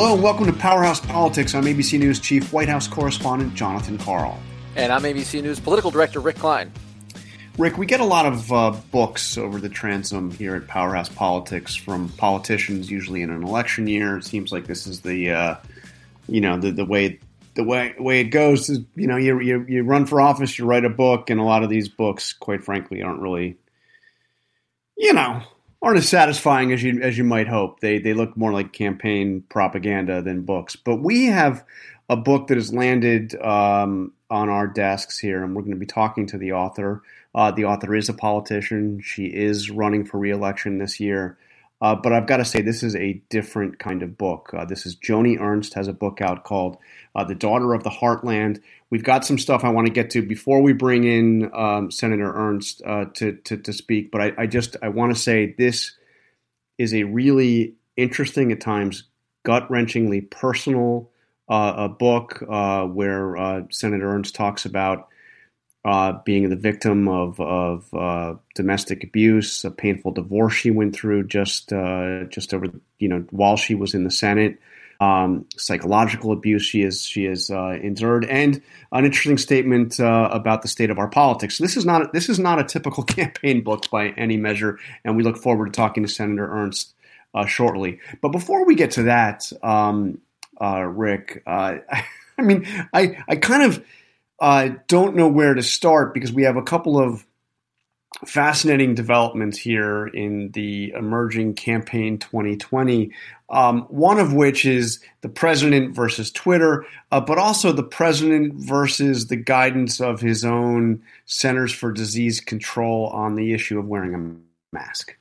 Hello and welcome to Powerhouse Politics. I'm ABC News Chief White House Correspondent Jonathan Karl. And I'm ABC News Political Director Rick Klein. Rick, we get a lot of uh, books over the transom here at Powerhouse Politics from politicians, usually in an election year. It seems like this is the, uh, you know, the, the way the way way it goes is, you know, you, you you run for office, you write a book, and a lot of these books, quite frankly, aren't really, you know, aren't as satisfying as you as you might hope. They they look more like campaign propaganda than books. But we have a book that has landed um, on our desks here, and we're going to be talking to the author. Uh, the author is a politician. She is running for reelection this year. Uh, but I've got to say, this is a different kind of book. Uh, this is Joni Ernst has a book out called uh, "The Daughter of the Heartland." We've got some stuff I want to get to before we bring in um, Senator Ernst uh, to, to, to speak. But I, I just I want to say this is a really interesting at times, gut wrenchingly personal uh, a book uh, where Senator Ernst talks about uh, being the victim of, of uh, domestic abuse, a painful divorce she went through just uh, just over you know while she was in the Senate, um, psychological abuse she is she has uh, endured, and an interesting statement uh, about the state of our politics. This is not this is not a typical campaign book by any measure, and we look forward to talking to Senator Ernst uh, shortly. But before we get to that, um, Rick, I mean, I I kind of uh, don't know where to start because we have a couple of fascinating developments here in the emerging campaign 2020. Um, one of which is the president versus Twitter, uh, but also the president versus the guidance of his own Centers for Disease Control on the issue of wearing a mask.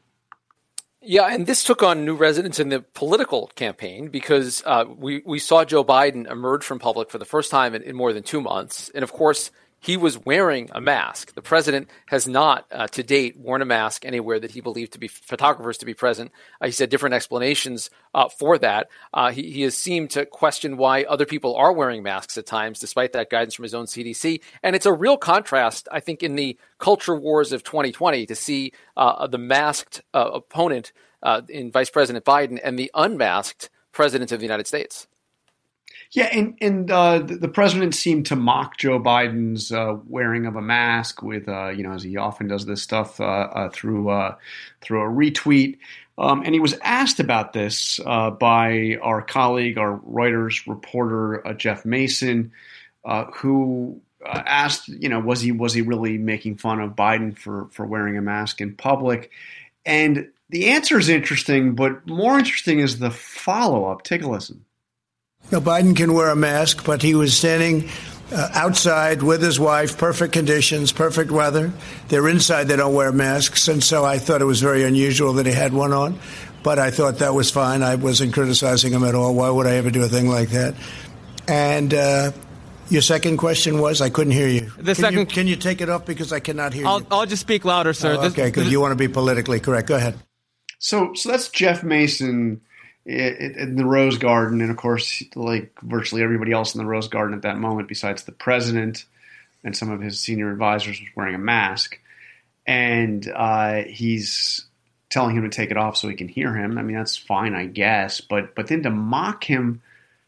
Yeah, and this took on new resonance in the political campaign because uh, we we saw Joe Biden emerge from public for the first time in, in, more than two months, and of course he was wearing a mask. The president has not, uh, to date, worn a mask anywhere that he believed to be photographers to be present. Uh, he said different explanations uh, for that. Uh, he, he, has seemed to question why other people are wearing masks at times, despite that guidance from his own CDC. And it's a real contrast, I think, in the culture wars of 2020 to see uh, the masked uh, opponent in Vice President Biden and the unmasked president of the United States. Yeah, and and uh, the, the, president seemed to mock Joe Biden's uh, wearing of a mask with, uh, you know, as he often does this stuff uh, uh, through uh, through a retweet. Um, and he was asked about this by our colleague, our Reuters reporter Jeff Mason, who asked, you know, was he was he really making fun of Biden for for wearing a mask in public? And the answer is interesting, but more interesting is the follow up. Take a listen. No, Biden can wear a mask, but he was standing uh, outside with his wife, perfect conditions, perfect weather. They're inside, they don't wear masks. And so I thought it was very unusual that he had one on, but I thought that was fine. I wasn't criticizing him at all. Why would I ever do a thing like that? And, uh, your second question was I couldn't hear you. The can second, you, can you take it off because I cannot hear I'll, you? I'll just speak louder, sir. Oh, okay, because You want to be politically correct. Go ahead. So, so that's Jeff Mason in the Rose Garden, and of course, like virtually everybody else in the Rose Garden at that moment, besides the president and some of his senior advisors, was wearing a mask, and uh, he's telling him to take it off so he can hear him. I mean, that's fine, I guess, but but then to mock him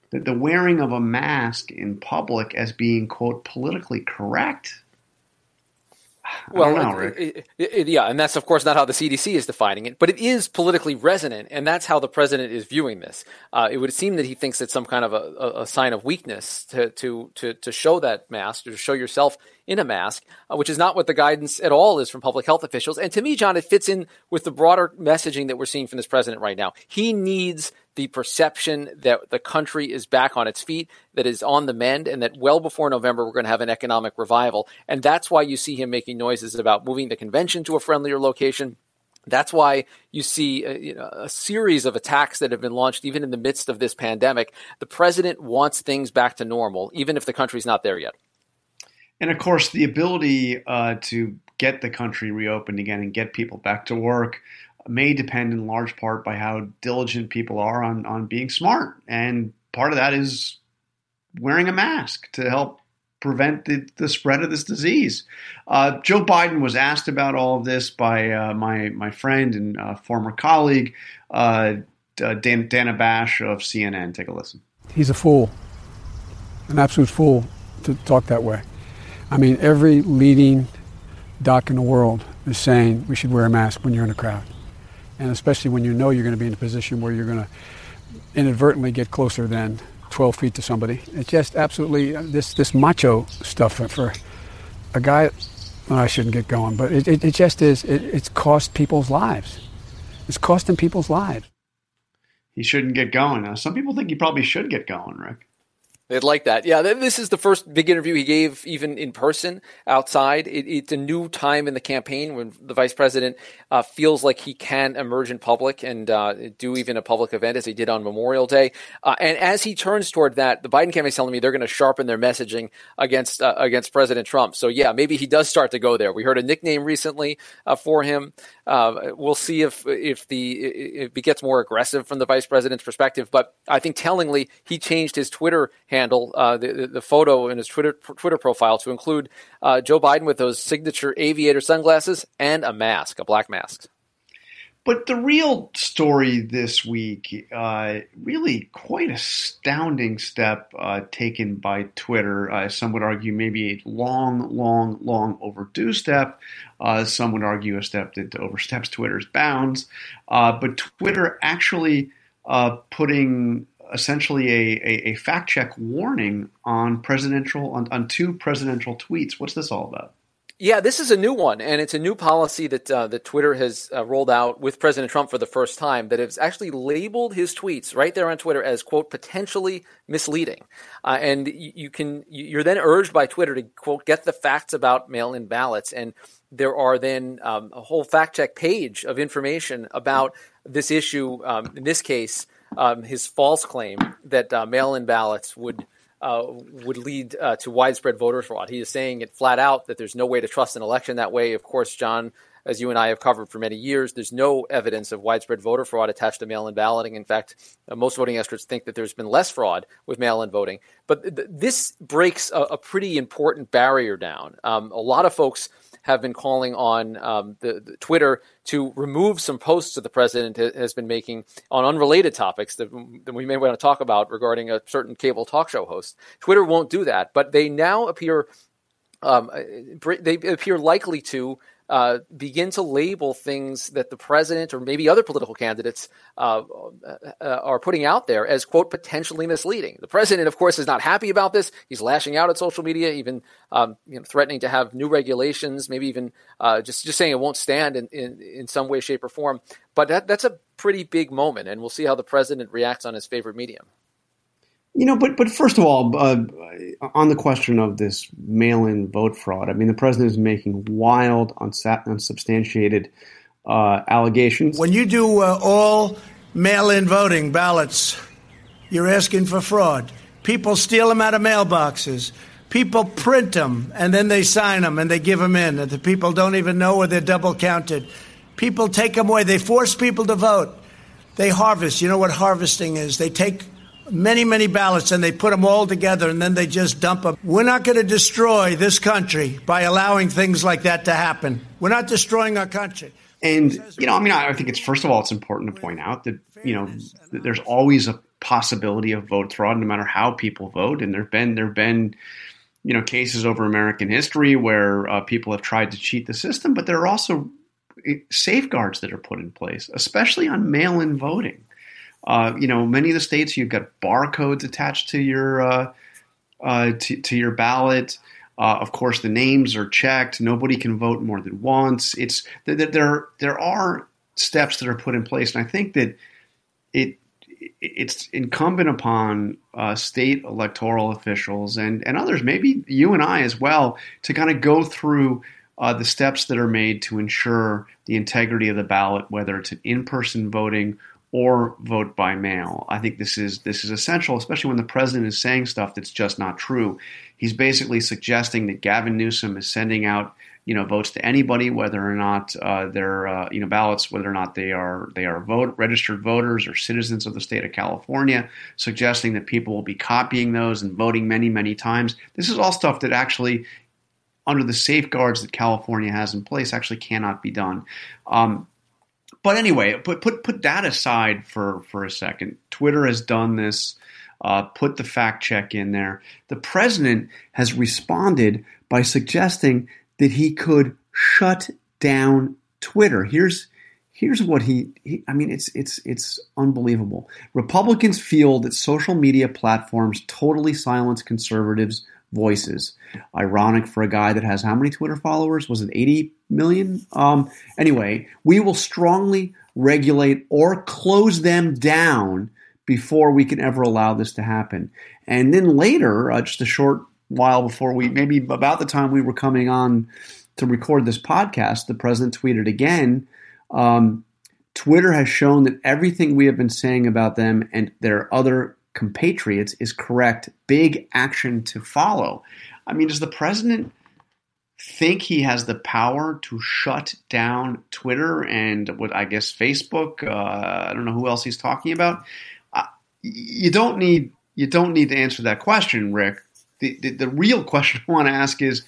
that the wearing of a mask in public as being quote politically correct well, know, it, it, it, yeah, and that's of course not how the CDC is defining it, but it is politically resonant, and that's how the president is viewing this. Uh, it would seem that he thinks it's some kind of a, a, sign of weakness to, to to to show that mask, to show yourself in a mask, uh, which is not what the guidance at all is from public health officials. And to me, John, it fits in with the broader messaging that we're seeing from this president right now. He needs the perception that the country is back on its feet, that is on the mend, and that well before November we're going to have an economic revival. And that's why you see him making noises about moving the convention to a friendlier location. That's why you see a, uh, you know, a, series of attacks that have been launched even in the midst of this pandemic. The president wants things back to normal, even if the country's not there yet. And of course, the ability uh, to get the country reopened again and get people back to work may depend in large part by how diligent people are on, on being smart. And part of that is wearing a mask to help prevent the, the spread of this disease. Uh, Joe Biden was asked about all of this by uh, my, my friend and uh, former colleague, uh, uh, Dan, Dana Bash of CNN. Take a listen. He's a fool, an absolute fool to talk that way. I mean, every leading doc in the world is saying we should wear a mask when you're in a crowd. And especially when you know you're going to be in a position where you're going to inadvertently get closer than 12 feet to somebody. It's just absolutely uh, this, this macho stuff for, a guy. Well, I shouldn't get going, but it, it, it just is. It, it's cost people's lives. It's costing people's lives. He shouldn't get going. Now, some people think he probably should get going, Rick. They'd like that. Yeah, this is the first big interview he gave, even in person outside. It, it's a new time in the campaign when the vice president uh, feels like he can emerge in public and uh, do even a public event as he did on Memorial Day. Uh, and as he turns toward that, the Biden campaign is telling me they're going to sharpen their messaging against uh, against President Trump. So yeah, maybe he does start to go there. We heard a nickname recently uh, for him. Uh, we'll see if if the if it gets more aggressive from the vice president's perspective. But I think tellingly, he changed his Twitter handle, uh, the, the photo in his Twitter Twitter profile to include uh, Joe Biden with those signature aviator sunglasses and a mask, a black mask. But the real story this week, uh, really quite astounding step uh, taken by Twitter. Uh, some would argue maybe a long, long, long overdue step. Uh, some would argue a step that oversteps Twitter's bounds. Uh, but Twitter actually uh, putting essentially a, a, a, fact check warning on presidential on, on two presidential tweets. What's this all about? Yeah, this is a new one, and it's a new policy that uh, that Twitter has uh, rolled out with President Trump for the first time. That has actually labeled his tweets right there on Twitter as "quote potentially misleading," uh, and you, can you're then urged by Twitter to quote get the facts about mail-in ballots, and there are then um, a whole fact check page of information about this issue. Um, in this case, um, his false claim that uh, mail-in ballots would uh, would lead uh, to widespread voter fraud. He is saying it flat out that there's no way to trust an election that way. Of course, John, as you and I have covered for many years, there's no evidence of widespread voter fraud attached to mail in balloting. In fact, uh, most voting experts think that there's been less fraud with mail in voting. But th- this breaks a, a, pretty important barrier down. Um, a lot of folks have been calling on um, the, the, Twitter to remove some posts that the president has been making on unrelated topics that, that we may want to talk about regarding a certain cable talk show host. Twitter won't do that, but they now appear um, they appear likely to uh, begin to label things that the president or maybe other political candidates uh, uh, are putting out there as quote potentially misleading. The president, of course, is not happy about this. He's lashing out at social media, even um, you know, threatening to have new regulations, maybe even uh, just just saying it won't stand in, in, in some way, shape, or form. But that, that's a pretty big moment, and we'll see how the president reacts on his favorite medium. You know, but but first of all, uh, on the question of this mail-in vote fraud, I mean, the president is making wild, unsubstantiated uh, allegations. When you do uh, all mail-in voting ballots, you're asking for fraud. People steal them out of mailboxes. People print them and then they sign them and they give them in, and the people don't even know where they're double counted. People take them away. They force people to vote. They harvest. You know what harvesting is? They take many, many ballots and they put them all together and then they just dump them. We're not going to destroy this country by allowing things like that to happen. We're not destroying our country. And, you know, I mean, I think it's, first of all, it's important to point out that, you know, that there's always a possibility of vote fraud no matter how people vote. And there have been, there have been, you know, cases over American history where uh, people have tried to cheat the system, but there are also eh, safeguards that are put in place, especially on mail in voting. Uh, you know, many of the states you've got barcodes attached to your uh, uh, to, to, your ballot. Uh, of course, the names are checked. Nobody can vote more than once. It's there. There are steps that are put in place, and I think that it it's incumbent upon uh, state electoral officials and, and others, maybe you and I as well, to kind of go through uh, the steps that are made to ensure the integrity of the ballot, whether it's an in-person voting or vote by mail. I think this is this is essential, especially when the president is saying stuff that's just not true. He's basically suggesting that Gavin Newsom is sending out you know votes to anybody, whether or not uh, they're uh, you know ballots, whether or not they are they are vote registered voters or citizens of the state of California, suggesting that people will be copying those and voting many many times. This is all stuff that actually. Under the safeguards that California has in place, actually cannot be done. Um, but anyway, put put put that aside for for a second. Twitter has done this. Uh, put the fact check in there. The president has responded by suggesting that he could shut down Twitter. Here's here's what he, he, I mean it's it's it's unbelievable. Republicans feel that social media platforms totally silence conservatives' voices. Ironic for a guy that has how many Twitter followers? Was it 80 million? Um, anyway, we will strongly regulate or close them down before we can ever allow this to happen. And then later, uh, just a short while before we, maybe about the time we were coming on to record this podcast, the president tweeted again. Um, Twitter has shown that everything we have been saying about them and their other compatriots is correct. Big action to follow. I mean, does the president think he has the power to shut down Twitter and what I guess Facebook? Uh, I don't know who else he's talking about. Uh, you don't need you don't need to answer that question, Rick. The, the, the real question I want to ask is,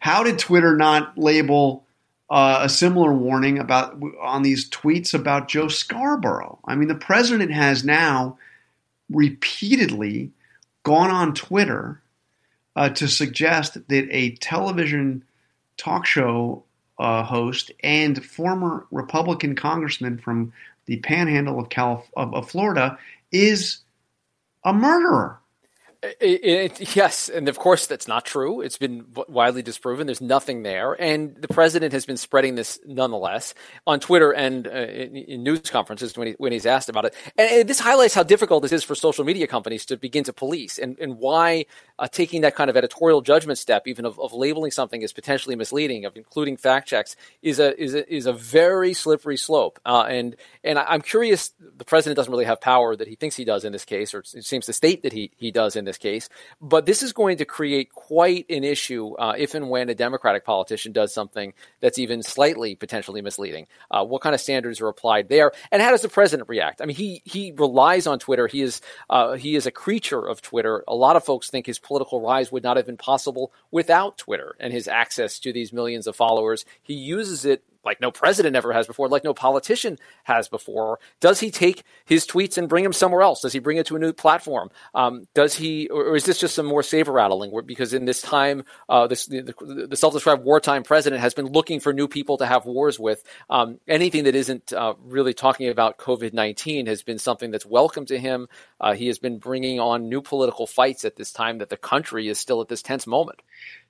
how did Twitter not label uh, a similar warning about on these tweets about Joe Scarborough? I mean, the president has now repeatedly gone on Twitter uh, to suggest that a television talk show uh, host and former Republican congressman from the Panhandle of, Calif- of, of Florida is a murderer. It, it, yes, and of course that's not true. It's been widely disproven. There's nothing there, and the president has been spreading this nonetheless on Twitter and uh, in, in, news conferences when, he, when he's asked about it. And, and, this highlights how difficult this is for social media companies to begin to police, and, and why uh, taking that kind of editorial judgment step, even of, of, labeling something as potentially misleading, of including fact checks, is a is a, is a very slippery slope. Uh, and and I'm curious. The president doesn't really have power that he thinks he does in this case, or it seems to state that he he does in this case. But this is going to create quite an issue uh, if and when a Democratic politician does something that's even slightly potentially misleading. Uh, what kind of standards are applied there, and how does the president react? I mean, he he relies on Twitter. He is uh, he is a creature of Twitter. A lot of folks think his political rise would not have been possible without Twitter and his access to these millions of followers. He uses it like no president ever has before, like no politician has before. Does he take his tweets and bring them somewhere else? Does he bring it to a new platform? Um, does he, or is this just some more saber rattling? Because in this time, uh, this the, the, self-described wartime president has been looking for new people to have wars with. Um, anything that isn't uh, really talking about COVID nineteen has been something that's welcome to him. Uh, he has been bringing on new political fights at this time that the country is still at this tense moment.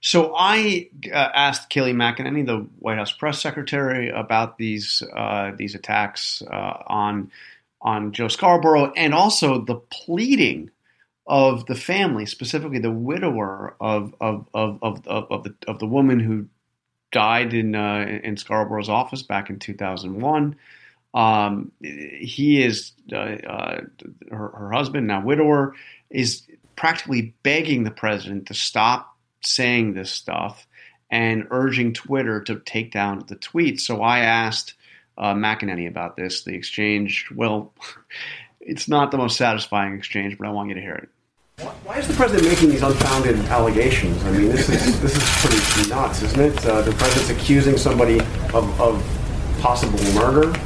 So I uh, asked Kayleigh McEnany, the White House press secretary, about these uh, these attacks uh, on on Joe Scarborough and also the pleading of the family, specifically the widower of of of of, of, of the of the woman who died in uh, in Scarborough's office back in 2001. Um, he is uh, uh, her, her husband, now widower, is practically begging the president to stop saying this stuff and urging Twitter to take down the tweet. So I asked uh, McEnany about this. The exchange, well, it's not the most satisfying exchange, but I want you to hear it. Why is the president making these unfounded allegations? I mean, this is this is pretty nuts, isn't it? Uh, the president's accusing somebody of, of possible murder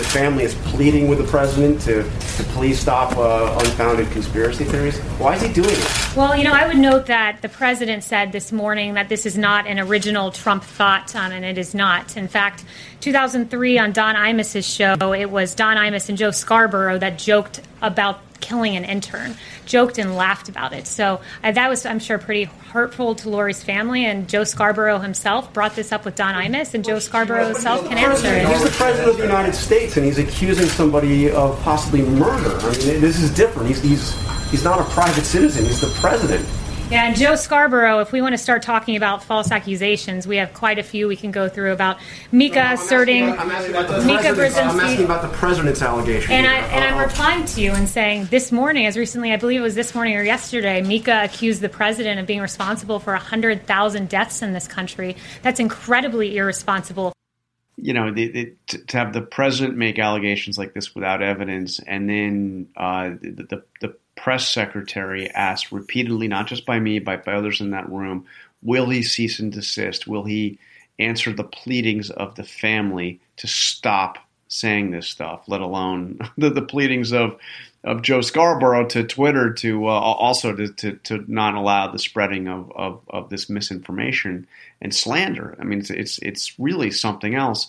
the family is pleading with the president to, to please stop uh, unfounded conspiracy theories. Why is he doing it? Well, you know, I would note that the president said this morning that this is not an original Trump thought, um, and it is not. In fact, 2003 on Don Imus's show, it was Don Imus and Joe Scarborough that joked about killing an intern, joked and laughed about it. So uh, that was, I'm sure, pretty hurtful to Lori's family. And Joe Scarborough himself brought this up with Don Imus, and Joe Scarborough himself can answer it. He's the president of the United States, and he's accusing somebody of possibly murder. I mean, this is different. He's he's he's not a private citizen. He's the president. Yeah, and Joe Scarborough, if we want to start talking about false accusations, we have quite a few we can go through about Mika no, asserting about, I'm asking about Mika Brzezinski. I'm asking about the president's allegation. And, I, and I'm replying to you and saying this morning, as recently, I believe it was this morning or yesterday, Mika accused the president of being responsible for 100,000 deaths in this country. That's incredibly irresponsible you know, the, the, to have the president make allegations like this without evidence, and then uh, the, the, the press secretary asked repeatedly, not just by me, but by others in that room, will he cease and desist? Will he answer the pleadings of the family to stop saying this stuff, let alone the, the pleadings of of Joe Scarborough to Twitter to uh, also to, to, to, not allow the spreading of, of, of, this misinformation and slander. I mean, it's, it's, it's really something else.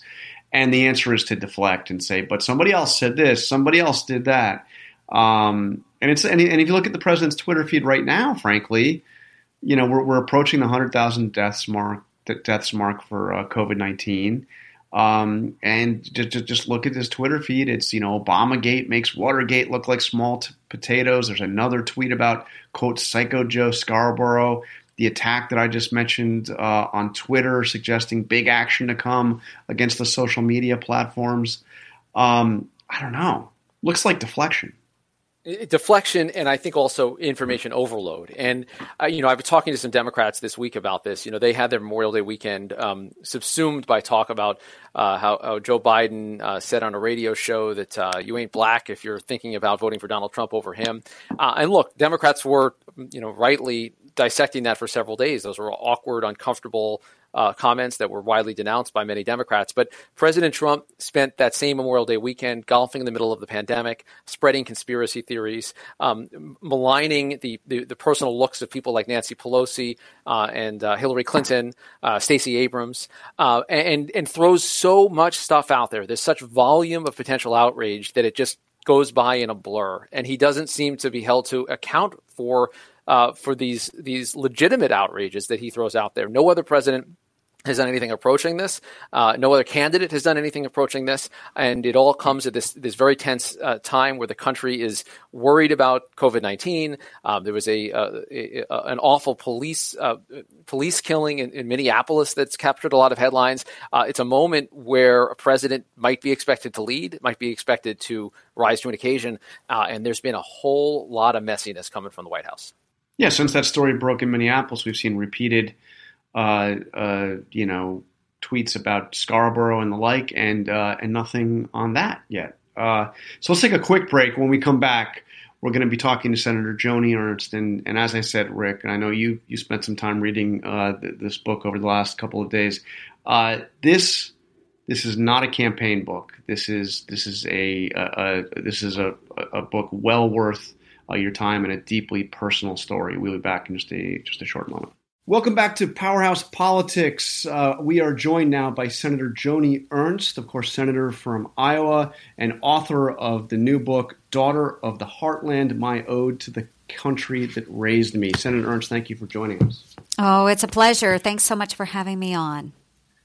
And the answer is to deflect and say, but somebody else said this, somebody else did that. Um, and it's and, if you look at the president's Twitter feed right now, frankly, you know we're, we're approaching the hundred thousand deaths mark deaths mark for uh, COVID nineteen. Um, and just, just look at this Twitter feed. It's, you know, Obamagate makes Watergate look like small t- potatoes. There's another tweet about, quote, Psycho Joe Scarborough. The attack that I just mentioned uh, on Twitter suggesting big action to come against the social media platforms. Um, I don't know. Looks like deflection deflection and I think also information overload. And uh, you know, I've been talking to some Democrats this week about this. You know, they had their Memorial Day weekend um, subsumed by talk about uh, how, how, Joe Biden uh, said on a radio show that uh, you ain't black if you're thinking about voting for Donald Trump over him. Uh, and look, Democrats were, you know, rightly dissecting that for several days. Those were awkward, uncomfortable uh, comments that were widely denounced by many Democrats. But President Trump spent that same Memorial Day weekend golfing in the middle of the pandemic, spreading conspiracy theories, um, maligning the, the, the, personal looks of people like Nancy Pelosi uh, and uh, Hillary Clinton, uh, Stacey Abrams, uh, and, and throws so much stuff out there. There's such volume of potential outrage that it just goes by in a blur. And he doesn't seem to be held to account for uh, for these these legitimate outrages that he throws out there. No other president has done anything approaching this. Uh, no other candidate has done anything approaching this, and it all comes at this this very tense uh, time where the country is worried about COVID nineteen. Um, there was a, uh, a, a, an awful police uh, police killing in, in, Minneapolis that's captured a lot of headlines. Uh, it's a moment where a president might be expected to lead, might be expected to rise to an occasion, and there's been a whole lot of messiness coming from the White House. Yeah, since that story broke in Minneapolis, we've seen repeated uh, uh, you know, tweets about Scarborough and the like, and uh, and nothing on that yet. Uh, so let's take a quick break. When we come back, we're going to be talking to Senator Joni Ernst, and, and as I said, Rick, and I know you you spent some time reading uh, th- this book over the last couple of days. Uh, this this is not a campaign book. This is this is a, a, a this is a, a book well worth your time and a deeply personal story. We'll be back in just a just a short moment. Welcome back to Powerhouse Politics. Uh, we are joined now by Senator Joni Ernst, of course, Senator from Iowa and author of the new book, Daughter of the Heartland My Ode to the Country That Raised Me. Senator Ernst, thank you for joining us. Oh, it's a pleasure. Thanks so much for having me on.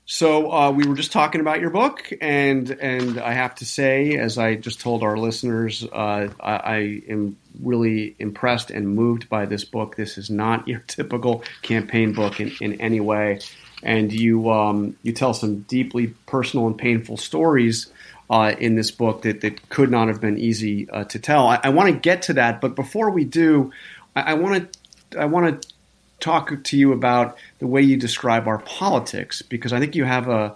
So uh, we were just talking about your book, and and I have to say, as I just told our listeners, uh, I, I, am really impressed and moved by this book. This is not your typical campaign book in, in any way, and you um, you tell some deeply personal and painful stories uh, in this book that, that could not have been easy uh, to tell. I, I want to get to that, but before we do, I want to I want to talk to you about the way you describe our politics because I think you have a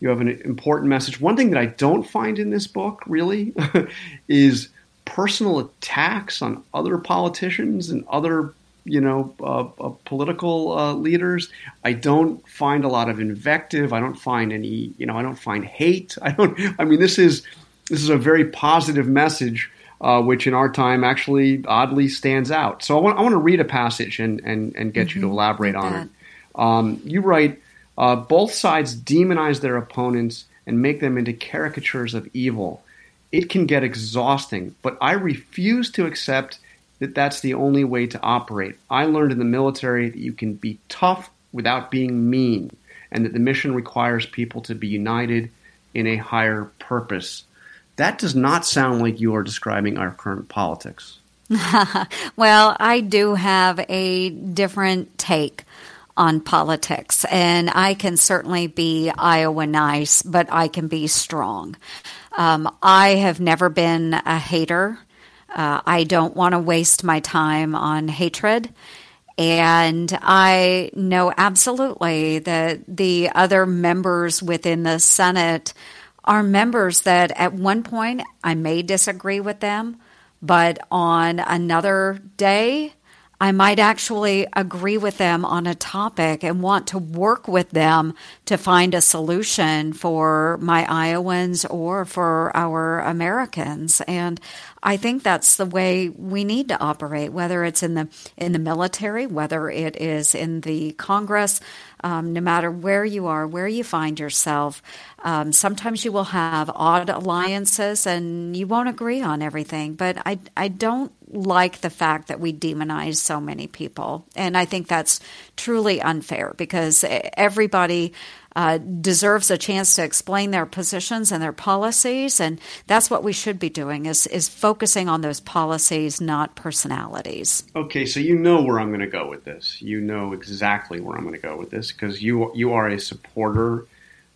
you have an important message. One thing that I don't find in this book really is personal attacks on other politicians and other you know uh, uh, political uh, leaders. I don't find a lot of invective. I don't find any you know I don't find hate. I don't. I mean this is this is a very positive message uh, which in our time actually oddly stands out. So I want, I want to read a passage and, and, and get mm-hmm. you to mm-hmm. elaborate on it. Um, you write, uh, both sides demonize their opponents and make them into caricatures of evil. It can get exhausting, but I refuse to accept that that's the only way to operate. I learned in the military that you can be tough without being mean, and that the mission requires people to be united in a higher purpose. That does not sound like you are describing our current politics. well, I do have a different take on politics, and I can certainly be Iowa nice, but I can be strong. Um, I have never been a hater. Uh, I don't want to waste my time on hatred. And I know absolutely that the other members within the Senate are members that at one point I may disagree with them, but on another day, I might actually agree with them on a topic and want to work with them to find a solution for my Iowans or for our Americans. And I think that's the way we need to operate, whether it's in the in the military, whether it is in the Congress, um, no matter where you are, where you find yourself. Um, sometimes you will have odd alliances and you won't agree on everything. But I I don't like the fact that we demonize so many people, and I think that's truly unfair because everybody uh, deserves a chance to explain their positions and their policies, and that's what we should be doing is is focusing on those policies, not personalities. Okay, so you know where I'm going to go with this. You know exactly where I'm going to go with this because you you are a supporter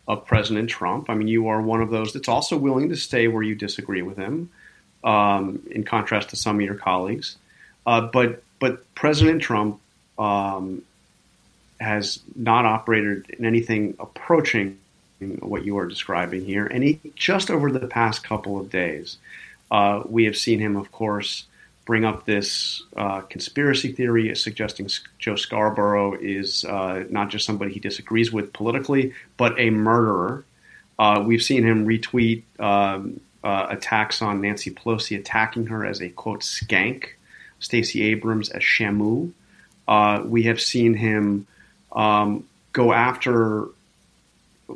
of President Trump. I mean, you are one of those that's also willing to stay where you disagree with him, um, in contrast to some of your colleagues. Uh, but but President Trump um, has not operated in anything approaching what you are describing here. And he, just over the past couple of days, uh, we have seen him, of course, bring up this uh, conspiracy theory suggesting Joe Scarborough is uh, not just somebody he disagrees with politically, but a murderer. Uh, we've seen him retweet um, uh, attacks on Nancy Pelosi, attacking her as a quote skank, Stacey Abrams as Shamu. Uh, we have seen him um, go after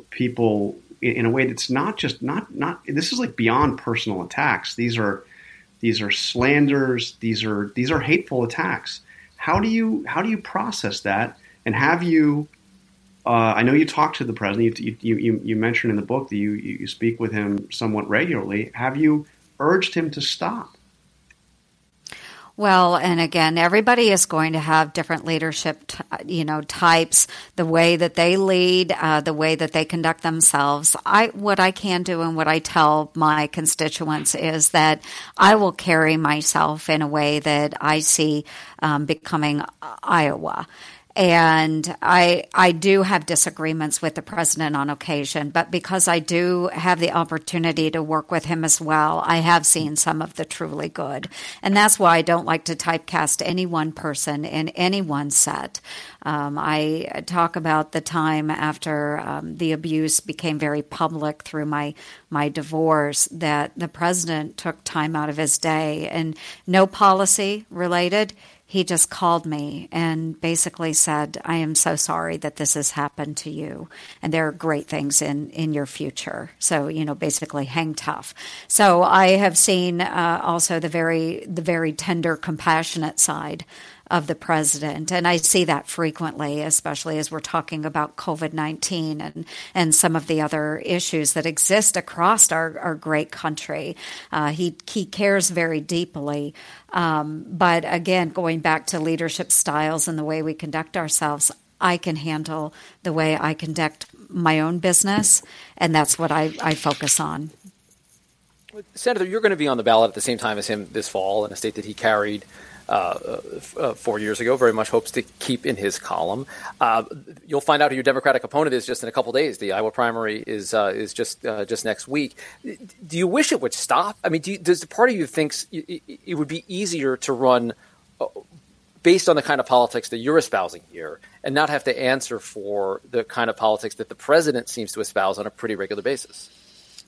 people in, a way that's not just not not. This is like beyond personal attacks. These are these are slanders. These are these are hateful attacks. How do you how do you process that? And have you? Uh, I know you talked to the president. You, you, you, you mentioned in the book that you, you speak with him somewhat regularly. Have you urged him to stop? Well, and again, everybody is going to have different leadership, t- you know, types, the way that they lead, uh, the way that they conduct themselves. I, what I can do and what I tell my constituents is that I will carry myself in a way that I see um, becoming Iowa. And I, I do have disagreements with the president on occasion, but because I do have the opportunity to work with him as well, I have seen some of the truly good. And that's why I don't like to typecast any one person in any one set. Um, I talk about the time after um, the abuse became very public through my my divorce that the president took time out of his day and no policy related he just called me and basically said, I am so sorry that this has happened to you. And there are great things in, in your future. So, you know, basically hang tough. So I have seen uh, also the very, the very tender, compassionate side of the president. And I see that frequently, especially as we're talking about COVID 19 and, and some of the other issues that exist across our, our great country. Uh, he, he cares very deeply. Um, but again, going back to leadership styles and the way we conduct ourselves, I can handle the way I conduct my own business, and that's what I, I focus on. Senator, you're going to be on the ballot at the same time as him this fall in a state that he carried uh, uh, four years ago. Very much hopes to keep in his column. Uh, you'll find out who your Democratic opponent is just in a couple days. The Iowa primary is uh, is just uh, just next week. Do you wish it would stop? I mean, do you, does the part of you thinks it would be easier to run? based on the kind of politics that you're espousing here and not have to answer for the kind of politics that the president seems to espouse on a pretty regular basis.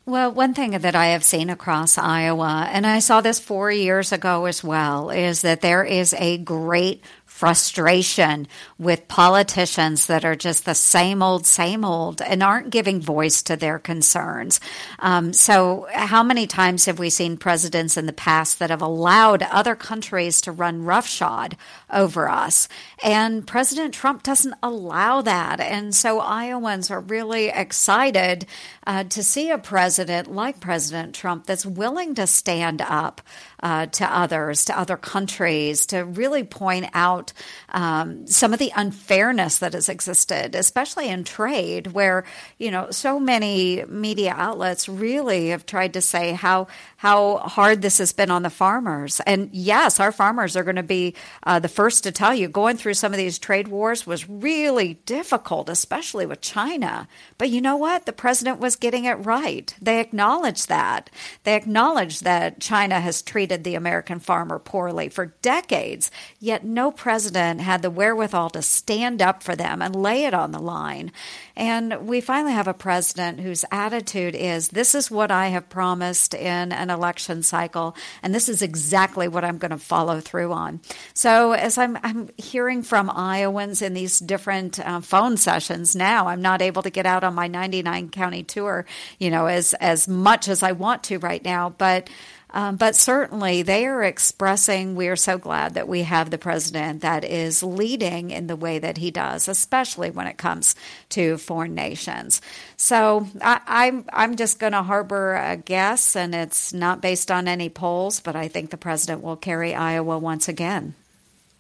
Well, one thing that I have seen across Iowa, and I saw this four years ago as well, is that there is a great frustration with politicians that are just the same old, same old and aren't giving voice to their concerns. Um, so, how many times have we seen presidents in the past that have allowed other countries to run roughshod over us? And President Trump doesn't allow that. And so, Iowans are really excited uh, to see a president like President Trump that's willing to stand up uh, to others, to other countries, to really point out um, some of the unfairness that has existed, especially in trade, where you know so many media outlets really have tried to say how how hard this has been on the farmers. And yes, our farmers are going to be uh, the first to tell you going through some of these trade wars was really difficult, especially with China. But you know what? The president was getting it right. They acknowledged that. They acknowledged that China has treated the American farmer poorly for decades, yet no president had the wherewithal to stand up for them and lay it on the line. And we finally have a president whose attitude is this is what I have promised in an election cycle, and this is exactly what I'm going to follow through on. So, as I'm, I'm hearing from Iowans in these different uh, phone sessions now, I'm not able to get out on my 99 county tour, you know, as, as much as I want to right now, but um, but certainly, they are expressing we are so glad that we have the president that is leading in the way that he does, especially when it comes to foreign nations. So I, I'm I'm just going to harbor a guess, and it's not based on any polls, but I think the president will carry Iowa once again.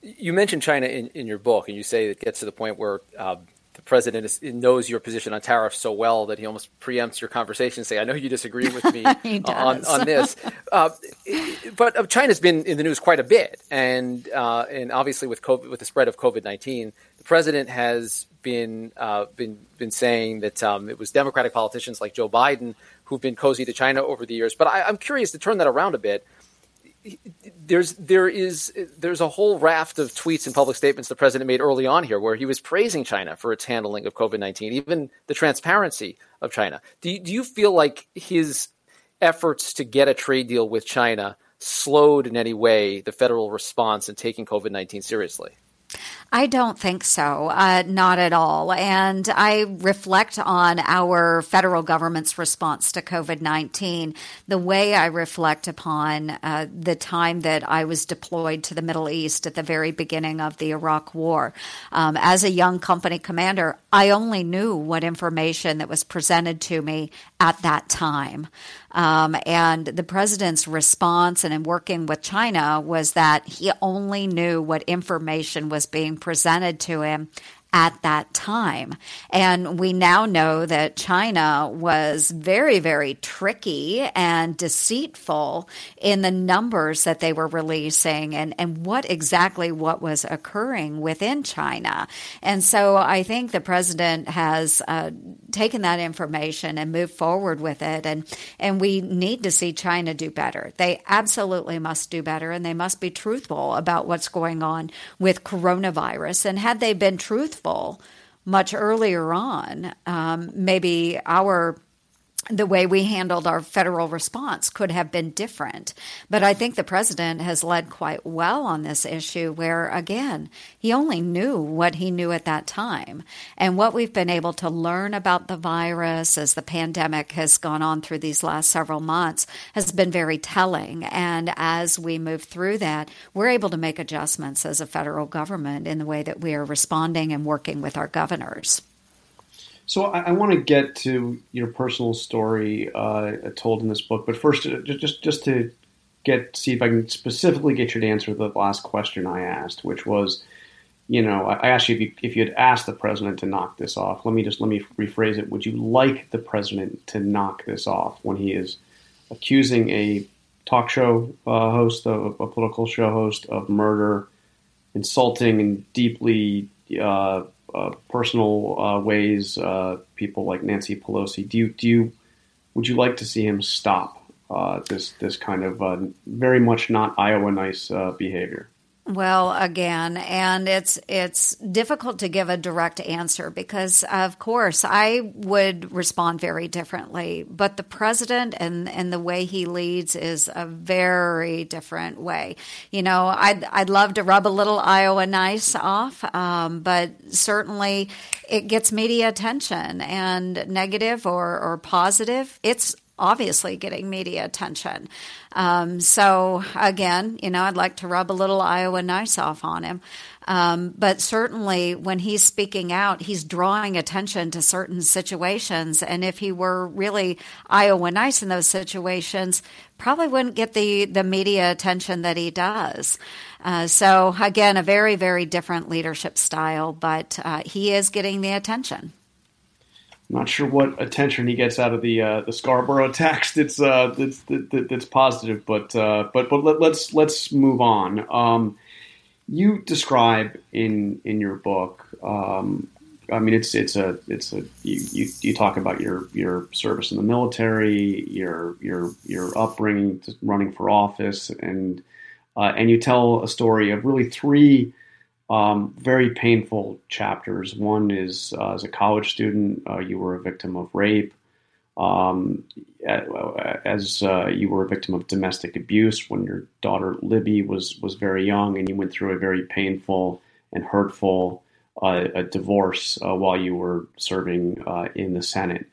You mentioned China in, in your book, and you say it gets to the point where uh, the president is, knows your position on tariffs so well that he almost preempts your conversation. Say, I know you disagree with me on, on this, uh, but uh, China's been in the news quite a bit, and uh, and obviously with COVID, with the spread of COVID nineteen, the president has been uh, been been saying that um, it was Democratic politicians like Joe Biden who've been cozy to China over the years. But I, I'm curious to turn that around a bit there's there is there's a whole raft of tweets and public statements the president made early on here where he was praising China for its handling of COVID nineteen, even the transparency of China. Do you, do you feel like his efforts to get a trade deal with China slowed in any way the federal response in taking COVID nineteen seriously? I don't think so, uh, not at all. And I reflect on our federal government's response to COVID 19 the way I reflect upon uh, the time that I was deployed to the Middle East at the very beginning of the Iraq War. Um, as a young company commander, I only knew what information that was presented to me at that time. Um, and the president's response and in working with China was that he only knew what information was being presented to him at that time. And we now know that China was very, very tricky and deceitful in the numbers that they were releasing and, and what exactly what was occurring within China. And so I think the president has uh, taken that information and moved forward with it. And, and we need to see China do better. They absolutely must do better and they must be truthful about what's going on with coronavirus. And had they been truthful, much earlier on, um, maybe our the way we handled our federal response could have been different. But I think the president has led quite well on this issue, where again, he only knew what he knew at that time. And what we've been able to learn about the virus as the pandemic has gone on through these last several months has been very telling. And as we move through that, we're able to make adjustments as a federal government in the way that we are responding and working with our governors. So I, I want to get to your personal story uh, told in this book, but first, uh, just just to get see if I can specifically get you to answer the last question I asked, which was, you know, I asked you if you if you had asked the president to knock this off. Let me just let me rephrase it. Would you like the president to knock this off when he is accusing a talk show uh, host, of, a political show host, of murder, insulting and deeply uh, uh, personal uh, ways, uh, people like Nancy Pelosi. Do you do you would you like to see him stop uh, this this kind of very much not Iowa nice behavior? Well, again, and it's it's difficult to give a direct answer because, of course, I would respond very differently. But the president and and the way he leads is a very different way. You know, I'd I'd love to rub a little Iowa nice off, um, but certainly it gets media attention and negative or or positive. It's obviously getting media attention. Um, so again, you know, I'd like to rub a little Iowa nice off on him. Um, but certainly when he's speaking out, he's drawing attention to certain situations. And if he were really Iowa nice in those situations, probably wouldn't get the, the media attention that he does. Uh, so again, a very, very different leadership style, but uh, he is getting the attention. Not sure what attention he gets out of the uh, the Scarborough text. It's uh, that's that's positive, but uh, but but let, let's, let's move on. Um, you describe in in your book. Um, I mean, it's it's a it's a you, you, you talk about your your service in the military, your your your upbringing, running for office, and uh, and you tell a story of really three Um, very painful chapters. One is uh, as a college student, uh, you were a victim of rape. Um, as uh, you were a victim of domestic abuse when your daughter Libby was was very young, and you went through a very painful and hurtful uh, divorce uh, while you were serving uh, in the Senate.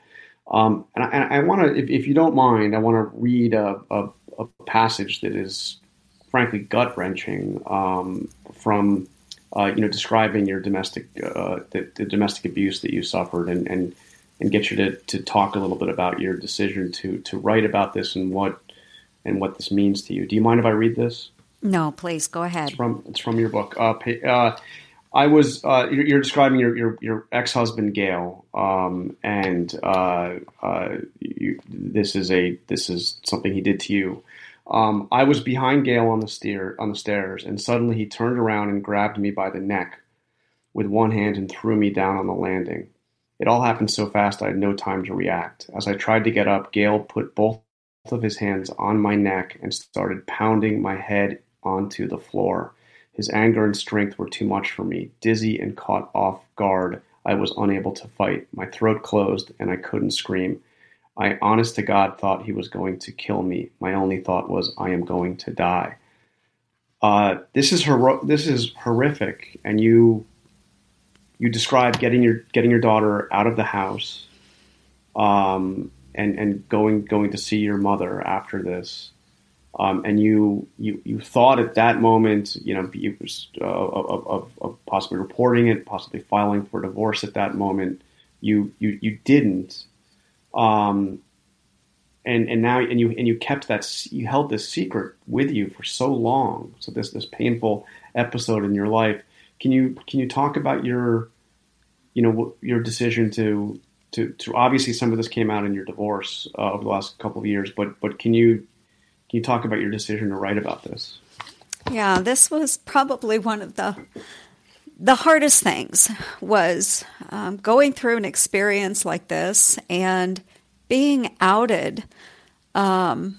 Um, and I, I want to, if, if, you don't mind, I want to read a, a, a, passage that is frankly gut wrenching um, from uh, you know describing your domestic uh, the, the, domestic abuse that you suffered and and and get you to, to talk a little bit about your decision to to write about this and what and what this means to you. Do you mind if I read this? No, please go ahead. It's from it's from your book. Uh, uh I was uh, you're, you're, describing your your, your ex husband Gail, um, and uh, uh, you, this is a this is something he did to you. Um, I was behind Gail on the stair on the stairs, and suddenly he turned around and grabbed me by the neck with one hand and threw me down on the landing. It all happened so fast I had no time to react. As I tried to get up, Gail put both of his hands on my neck and started pounding my head onto the floor. His anger and strength were too much for me. Dizzy and caught off guard, I was unable to fight. My throat closed and I couldn't scream. I honest to God thought he was going to kill me. My only thought was, I am going to die. Uh, this is this is horrific, and you you describe getting your getting your daughter out of the house, um, and and going going to see your mother after this. Um, and you, you you thought at that moment, you know, you, uh, of, of, of, possibly reporting it, possibly filing for divorce at that moment. You you you didn't, um, and and now and you and you kept that you held this secret with you for so long. So this this painful episode in your life. Can you can you talk about your, you know, your decision to to to obviously some of this came out in your divorce uh, over the last couple of years, but but can you can you talk about your decision to write about this? Yeah, this was probably one of the the hardest things was um, going through an experience like this and being outed. Um,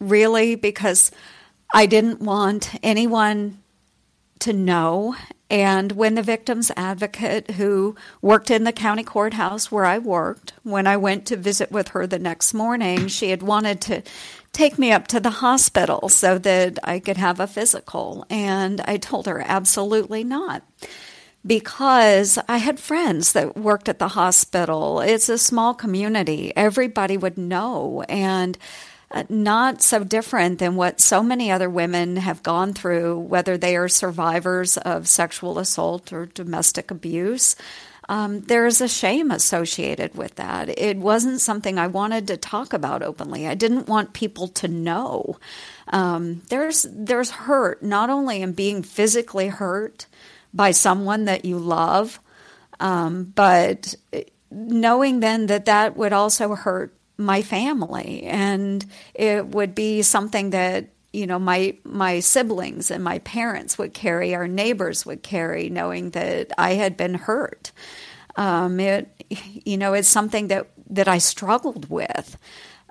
really, because I didn't want anyone to know. And when the victim's advocate, who worked in the county courthouse where I worked, when I went to visit with her the next morning, she had wanted to take me up to the hospital so that I could have a physical. And I told her, absolutely not. Because I had friends that worked at the hospital. It's a small community. Everybody would know. And uh, not so different than what so many other women have gone through, whether they are survivors of sexual assault or domestic abuse um, there is a shame associated with that. It wasn't something I wanted to talk about openly. I didn't want people to know. Um, there's there's hurt not only in being physically hurt by someone that you love, um, but knowing then that that would also hurt my family, and it would be something that you know my my siblings and my parents would carry our neighbors would carry knowing that i had been hurt. Um, it you know it's something that that i struggled with.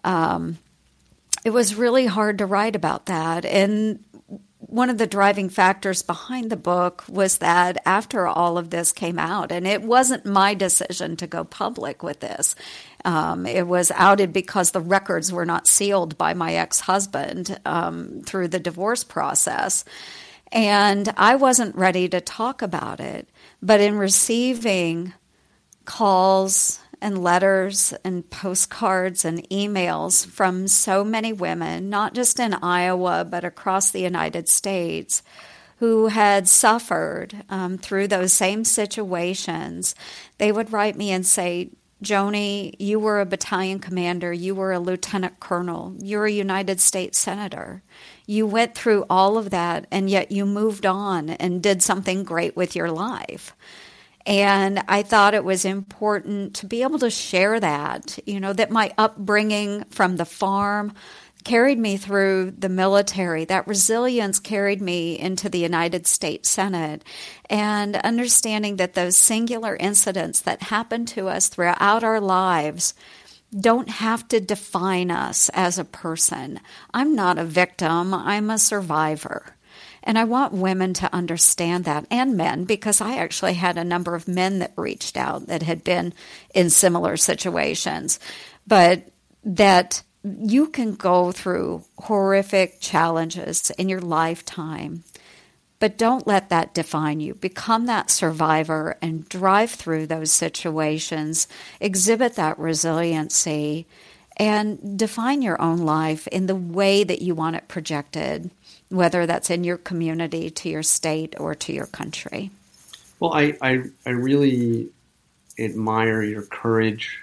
Um, it was really hard to write about that. And one of the driving factors behind the book was that after all of this came out, and it wasn't my decision to go public with this, um, it was outed because the records were not sealed by my ex husband um, through the divorce process. And I wasn't ready to talk about it. But in receiving calls and letters and postcards and emails from so many women, not just in Iowa, but across the United States, who had suffered um, through those same situations. They would write me and say, Joni, you were a battalion commander, you were a lieutenant colonel, you're a United States Senator. You went through all of that, and yet you moved on and did something great with your life. And I thought it was important to be able to share that, you know, that my upbringing from the farm carried me through the military. That resilience carried me into the United States Senate. And understanding that those singular incidents that happen to us throughout our lives don't have to define us as a person. I'm not a victim, I'm a survivor. And I want women to understand that and men because I actually had a number of men that reached out that had been in similar situations. But that you can go through horrific challenges in your lifetime, but don't let that define you. Become that survivor and drive through those situations, exhibit that resiliency, and define your own life in the way that you want it projected, whether that's in your community, to your state, or to your country. Well, I, I, I really admire your courage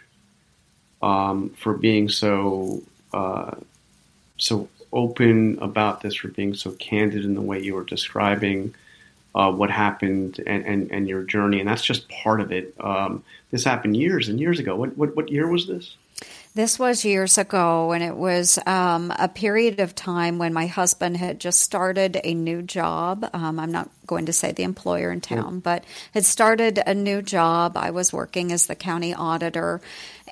um, for being so uh, so open about this, for being so candid in the way you were describing uh, what happened and, and, and, your journey, and that's just part of it. Um, this happened years and years ago. What, what, what year was this? This was years ago, and it was um, a period of time when my husband had just started a new job. Um, I'm not going to say the employer in town, but had started a new job. I was working as the county auditor,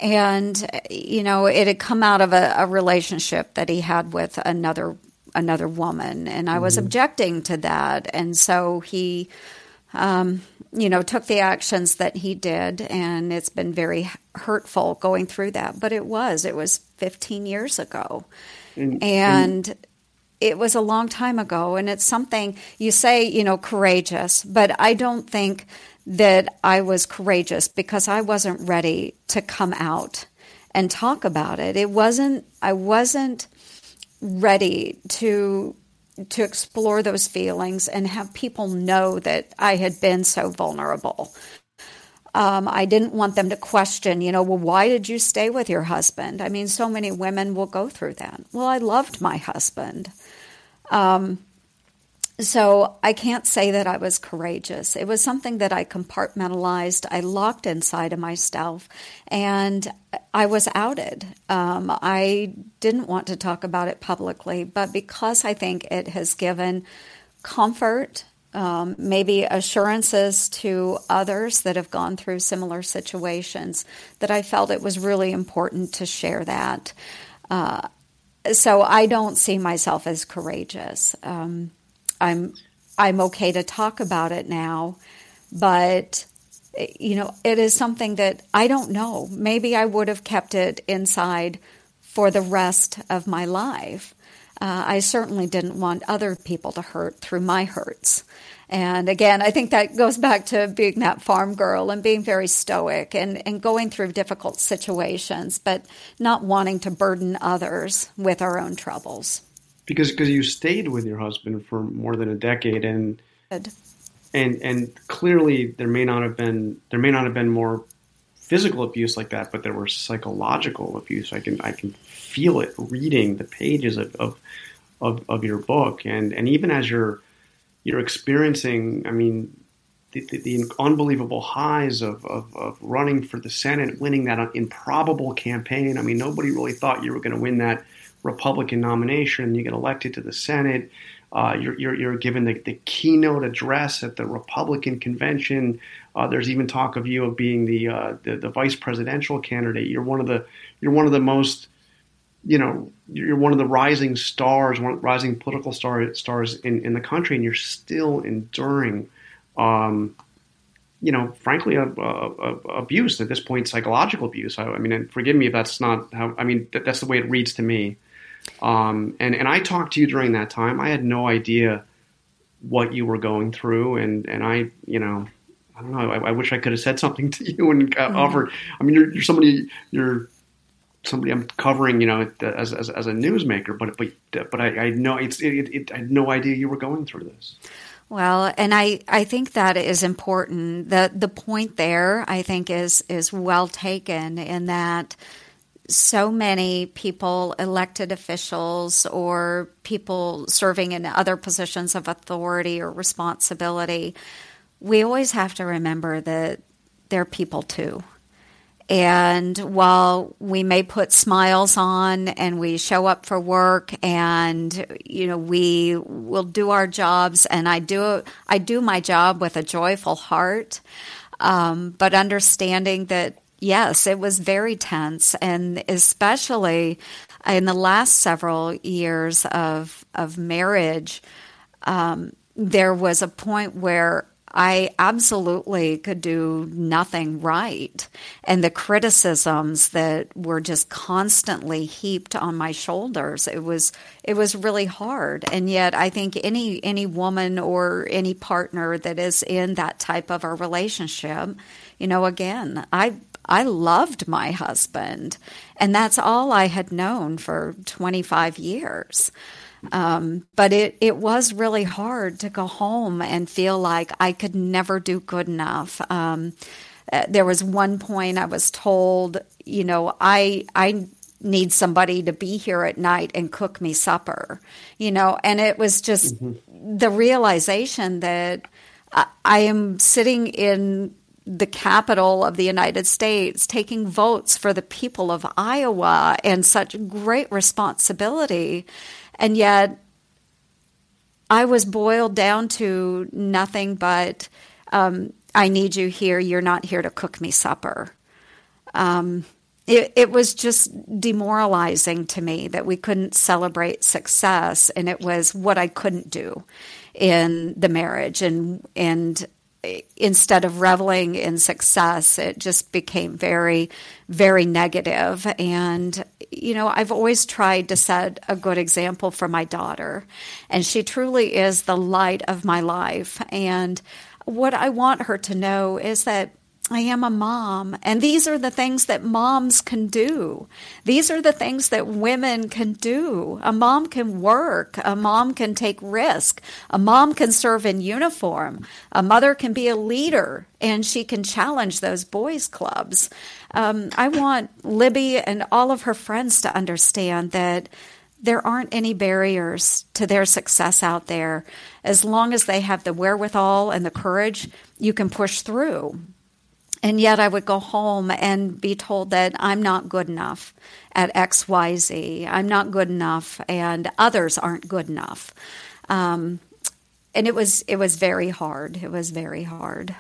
and you know, it had come out of a, a relationship that he had with another another woman, and I was mm-hmm. objecting to that, and so he. Um, you know, took the actions that he did, and it's been very hurtful going through that. But it was, it was 15 years ago. And, and, and it was a long time ago. And it's something you say, you know, courageous, but I don't think that I was courageous because I wasn't ready to come out and talk about it. It wasn't, I wasn't ready to to explore those feelings and have people know that I had been so vulnerable. Um, I didn't want them to question, you know, well, why did you stay with your husband? I mean, so many women will go through that. Well, I loved my husband. Um, so I can't say that I was courageous. It was something that I compartmentalized. I locked inside of myself, and I was outed. Um, I didn't want to talk about it publicly, but because I think it has given comfort, um, maybe assurances to others that have gone through similar situations, that I felt it was really important to share that. Uh, so I don't see myself as courageous. Um, I'm I'm okay to talk about it now, but you know, it is something that I don't know. Maybe I would have kept it inside for the rest of my life. Uh, I certainly didn't want other people to hurt through my hurts. And again, I think that goes back to being that farm girl and being very stoic and, and going through difficult situations, but not wanting to burden others with our own troubles because because you stayed with your husband for more than a decade and and and clearly there may not have been there may not have been more physical abuse like that but there were psychological abuse. I can i can feel it reading the pages of of of, of your book. And and even as you're you're experiencing i mean the, the, the unbelievable highs of, of, of, running for the Senate, winning that improbable campaign. I mean, nobody really thought you were going to win that Republican nomination, you get elected to the Senate. Uh, you're, you're, you're, given the, the, keynote address at the Republican convention. Uh, there's even talk of you of being the, uh, the, the vice presidential candidate. You're one of the you're one of the most you know you're one of the rising stars, one rising political star, stars in, in the country, and you're still enduring. Um, you know, frankly, a, a, a abuse at this point, psychological abuse. I, I, mean, forgive me if that's not how. I mean, that's the way it reads to me. Um, and and I talked to you during that time. I had no idea what you were going through, and and I, you know, I don't know. I, I wish I could have said something to you and mm-hmm. offered. I mean, you're, you're somebody. You're somebody I'm covering, you know, as as, as a newsmaker. But but but I, I know it's it, it, I had no idea you were going through this. Well, and I, I think that is important. The the point there I think is is well taken in that so many people, elected officials, or people serving in other positions of authority or responsibility, we always have to remember that they're people too. And while we may put smiles on and we show up for work and you know we will do our jobs and I do I do my job with a joyful heart, um, but understanding that Yes, it was very tense, and especially in the last several years of of marriage, um, there was a point where I absolutely could do nothing right. And the criticisms that were just constantly heaped on my shoulders, it was it was really hard. And yet I think any any woman or any partner that is in that type of a relationship, you know, again, I I loved my husband and that's all I had known for 25 years. Um, but it, it was really hard to go home and feel like I could never do good enough. Um, uh, there was one point I was told, you know, I, I need somebody to be here at night and cook me supper, you know, and it was just mm-hmm. the realization that I, I am sitting in the capital of the United States, taking votes for the people of Iowa and such great responsibility. And yet, I was boiled down to nothing but um, I need you here. You're not here to cook me supper. Um, it, it, was just demoralizing to me that we couldn't celebrate success, and it was what I couldn't do in the marriage, and and instead of reveling in success, it just became very, very negative. And, you know, I've always tried to set a good example for my daughter, and she truly is the light of my life. And what I want her to know is that I am a mom. And these are the things that moms can do. These are the things that women can do. A mom can work. A mom can take risk. A mom can serve in uniform. A mother can be a leader and she can challenge those boys' clubs. Um, I want Libby and all of her friends to understand that there aren't any barriers to their success out there. As long as they have the wherewithal and the courage, you can push through. And yet I would go home and be told that I'm not good enough at XYZ. I'm not good enough, and others aren't good enough. Um, and it was it was very hard. It was very hard.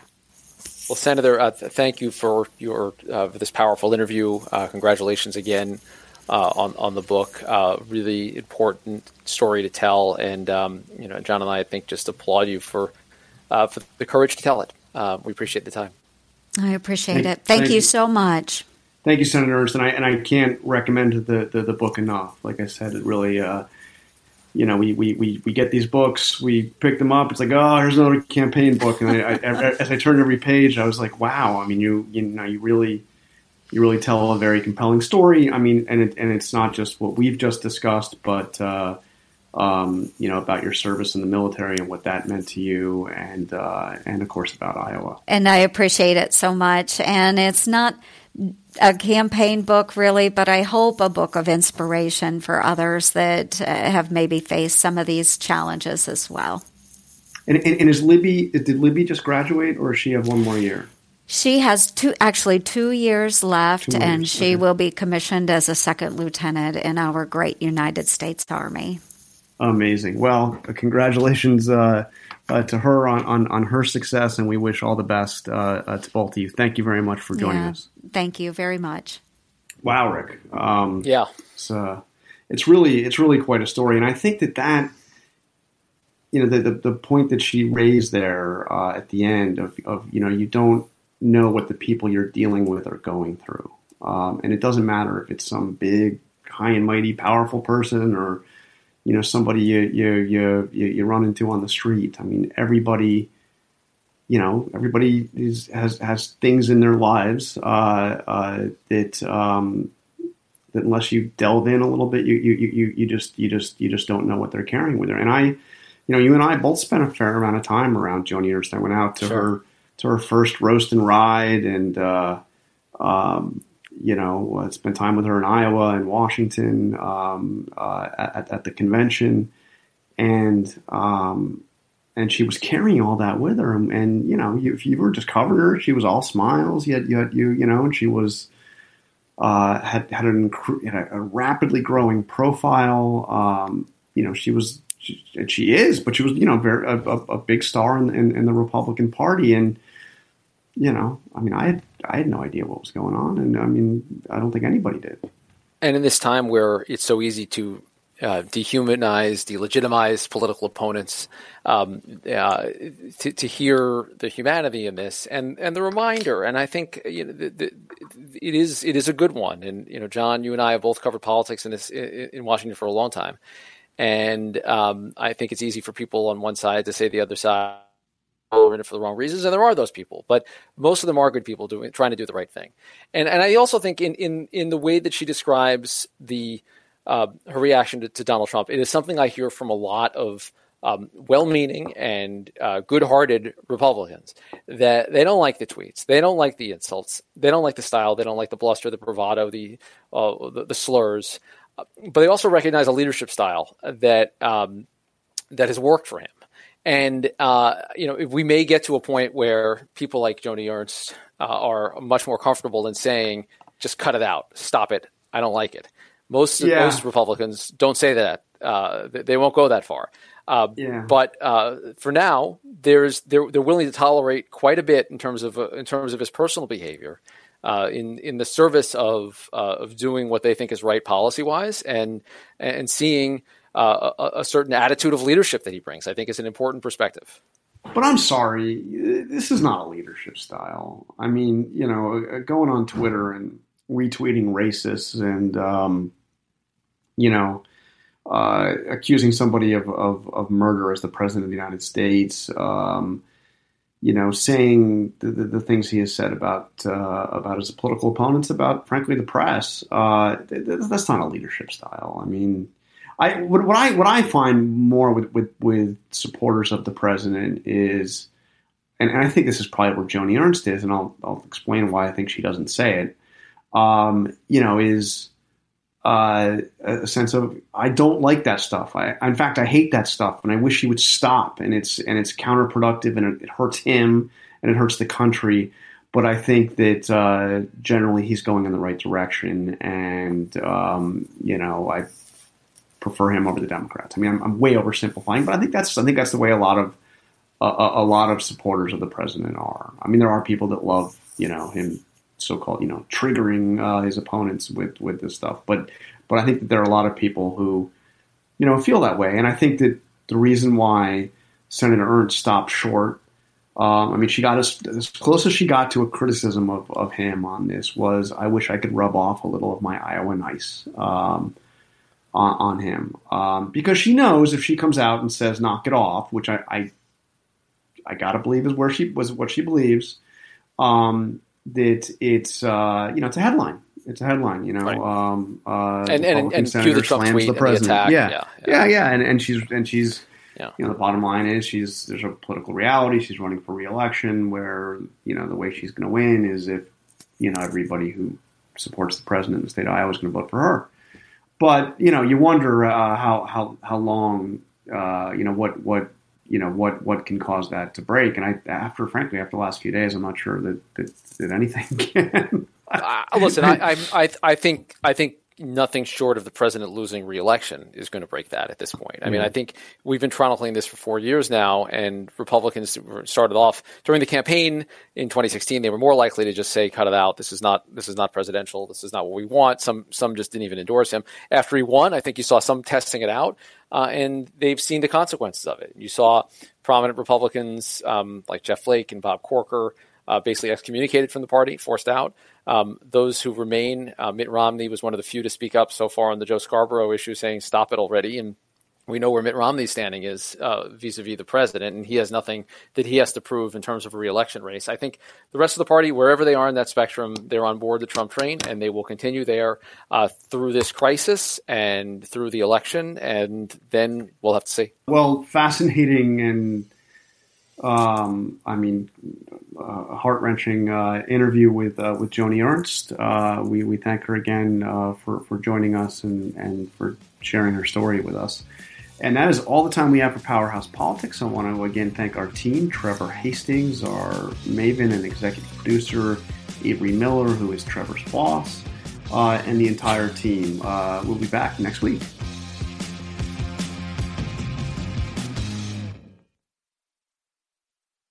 Well, Senator, uh, th- thank you for your uh, for this powerful interview. Uh, congratulations again uh, on on the book. Uh, really important story to tell, and um, you know, John and I, I think, just applaud you for uh, for the courage to tell it. we appreciate the time. I appreciate thank, it. Thank, thank you, so much. Thank you, Senators, and I and I can't recommend the the, the book enough. Like I said, it really. Uh, you know, we, we, we, we get these books, we pick them up. It's like, oh, here's another campaign book. And I, I, as I turned every page, I was like, wow. I mean, you you know, you really you really tell a very compelling story. I mean, and it, and it's not just what we've just discussed, but uh, um, you know, about your service in the military and what that meant to you, and uh, and of course about Iowa. And I appreciate it so much. And it's not a campaign book really, but I hope a book of inspiration for others that uh, have maybe faced some of these challenges as well. And, and, and is Libby? Did Libby just graduate, or does she have one more year? She has two, actually two years left, two and she okay. will be commissioned as a second lieutenant in our great United States Army. Amazing. Well, congratulations uh, uh, to her on, on, on, her success, and we wish all the best uh, uh, to both of you. Thank you very much for joining yeah, us. Thank you very much. Wow, Rick. Um, yeah, it's uh, it's really it's really quite a story, and I think that that you know the the, the point that she raised there uh, at the end of, of you know you don't know what the people you're dealing with are going through, um, and it doesn't matter if it's some big, high and mighty, powerful person or you know somebody you you you you run into on the street. I mean, everybody, you know, everybody is, has has things in their lives uh, uh, that um, that unless you delve in a little bit, you you you you just you just you just don't know what they're carrying with her. And I, you know, you and I both spent a fair amount of time around Joni Ernst. I went out to sure. her to her first roast and ride, and uh, um, you know, uh, spent time with her in Iowa and Washington um, uh, at, at, the convention, and um, and she was carrying all that with her. And, and you know, you, if you were just covering her, she was all smiles. Yet, yet you you know, and she was uh, had had, an, had a, rapidly growing profile. Um, you know, she was she, she, is, but she was you know very a, a, a big star in, in, in the Republican Party and you know, I mean, I had I had no idea what was going on, and I mean, I don't think anybody did. And in this time where it's so easy to uh, dehumanize, delegitimize political opponents. Um, uh, to, to, hear the humanity in this and, and the reminder, and I think you know, the, the, it is it is a good one. And you know, John, you and I have both covered politics in this in, in Washington for a long time, and um, I think it's easy for people on one side to say the other side in it for the wrong reasons, and there are those people, but most of them are good people doing trying to do the right thing. And and I also think in in in the way that she describes the uh, her reaction to, to, Donald Trump. It is something I hear from a lot of um, well-meaning and uh, good-hearted Republicans that they don't like the tweets, they don't like the insults, they don't like the style, they don't like the bluster, the bravado, the uh, the, the, slurs, but they also recognize a leadership style that um, that has worked for him. And uh, you know, we may get to a point where people like Joni Ernst uh, are much more comfortable in saying, "Just cut it out, stop it, I don't like it." Most yeah. most Republicans don't say that. Uh, they won't go that far. Uh, yeah. But uh, for now, there's they're they're willing to tolerate quite a bit in terms of uh, in terms of his personal behavior, uh, in in the service of uh, of doing what they think is right policy wise, and and seeing a, a, certain attitude of leadership that he brings. I think is an important perspective. But I'm sorry, this is not a leadership style. I mean, you know, going on Twitter and retweeting racists and um, you know, uh, accusing somebody of, of, of, murder as the president of the United States, um, you know, saying the, the, the, things he has said about uh, about his political opponents, about frankly the press. Uh, that's not a leadership style. I mean, I what, what, I what I find more with, with, with supporters of the president is, and, and, I think this is probably where Joni Ernst is, and I'll I'll explain why I think she doesn't say it. Um, you know, is uh, a sense of I don't like that stuff. I, in fact, I hate that stuff, and I wish he would stop. And it's and it's counterproductive, and it, it hurts him, and it hurts the country. But I think that uh, generally he's going in the right direction, and um, you know I prefer him over the Democrats. I mean, I'm, I'm, way oversimplifying, but I think that's I think that's the way a lot of a, a lot of supporters of the president are. I mean, there are people that love you know him so-called you know triggering uh, his opponents with with this stuff. But but I think that there are a lot of people who you know feel that way, and I think that the reason why Senator Ernst stopped short. Um, I mean, she got as, as close as she got to a criticism of, of him on this was, I wish I could rub off a little of my Iowa nice um, on, on, him. Um, because she knows if she comes out and says, knock it off, which I, I, I gotta believe is where she was, what she believes, um, that it's uh, you know it's a headline. It's a headline, you know. Right. Um, uh, and and, and cue the Trump tweet the president. The attack. Yeah. Yeah, yeah, yeah, And, and she's and she's yeah. you know the bottom line is she's there's a political reality. She's running for reelection where you know the way she's going to win is if you know everybody who supports the president in the state of Iowa is going to vote for her. But you know you wonder uh, how how how long uh, you know what what you know what what can cause that to break. And I, after frankly, after the last few days, I'm not sure that that, that anything can. uh, listen, I, I I think I think nothing short of the president losing reelection is going to break that at this point. I mean, I think we've been chronicling this for four years now, and Republicans started off during the campaign in 2016. They were more likely to just say, "Cut it out. This is not this is not presidential. This is not what we want." Some some just didn't even endorse him. After he won, I think you saw some testing it out, uh, and they've seen the consequences of it. You saw prominent Republicans um, like Jeff Flake and Bob Corker uh, basically excommunicated from the party, forced out. Um, those who remain, uh, Mitt Romney was one of the few to speak up so far on the Joe Scarborough issue, saying stop it already. And we know where Mitt Romney's standing is uh, vis-a-vis the president, and he has nothing that he has to prove in terms of a reelection race. I think the rest of the party, wherever they are in that spectrum, they're on board the Trump train, and they will continue there uh, through this crisis and through the election, and then we'll have to see. Well, fascinating and um, I mean, uh, heart wrenching uh, interview with uh, with Joni Ernst. Uh, we we thank her again uh, for for joining us and and for sharing her story with us. And that is all the time we have for Powerhouse Politics. I want to again thank our team, Trevor Hastings, our Maven and executive producer, Avery Miller, who is Trevor's boss, uh, and the entire team. we'll be back next week.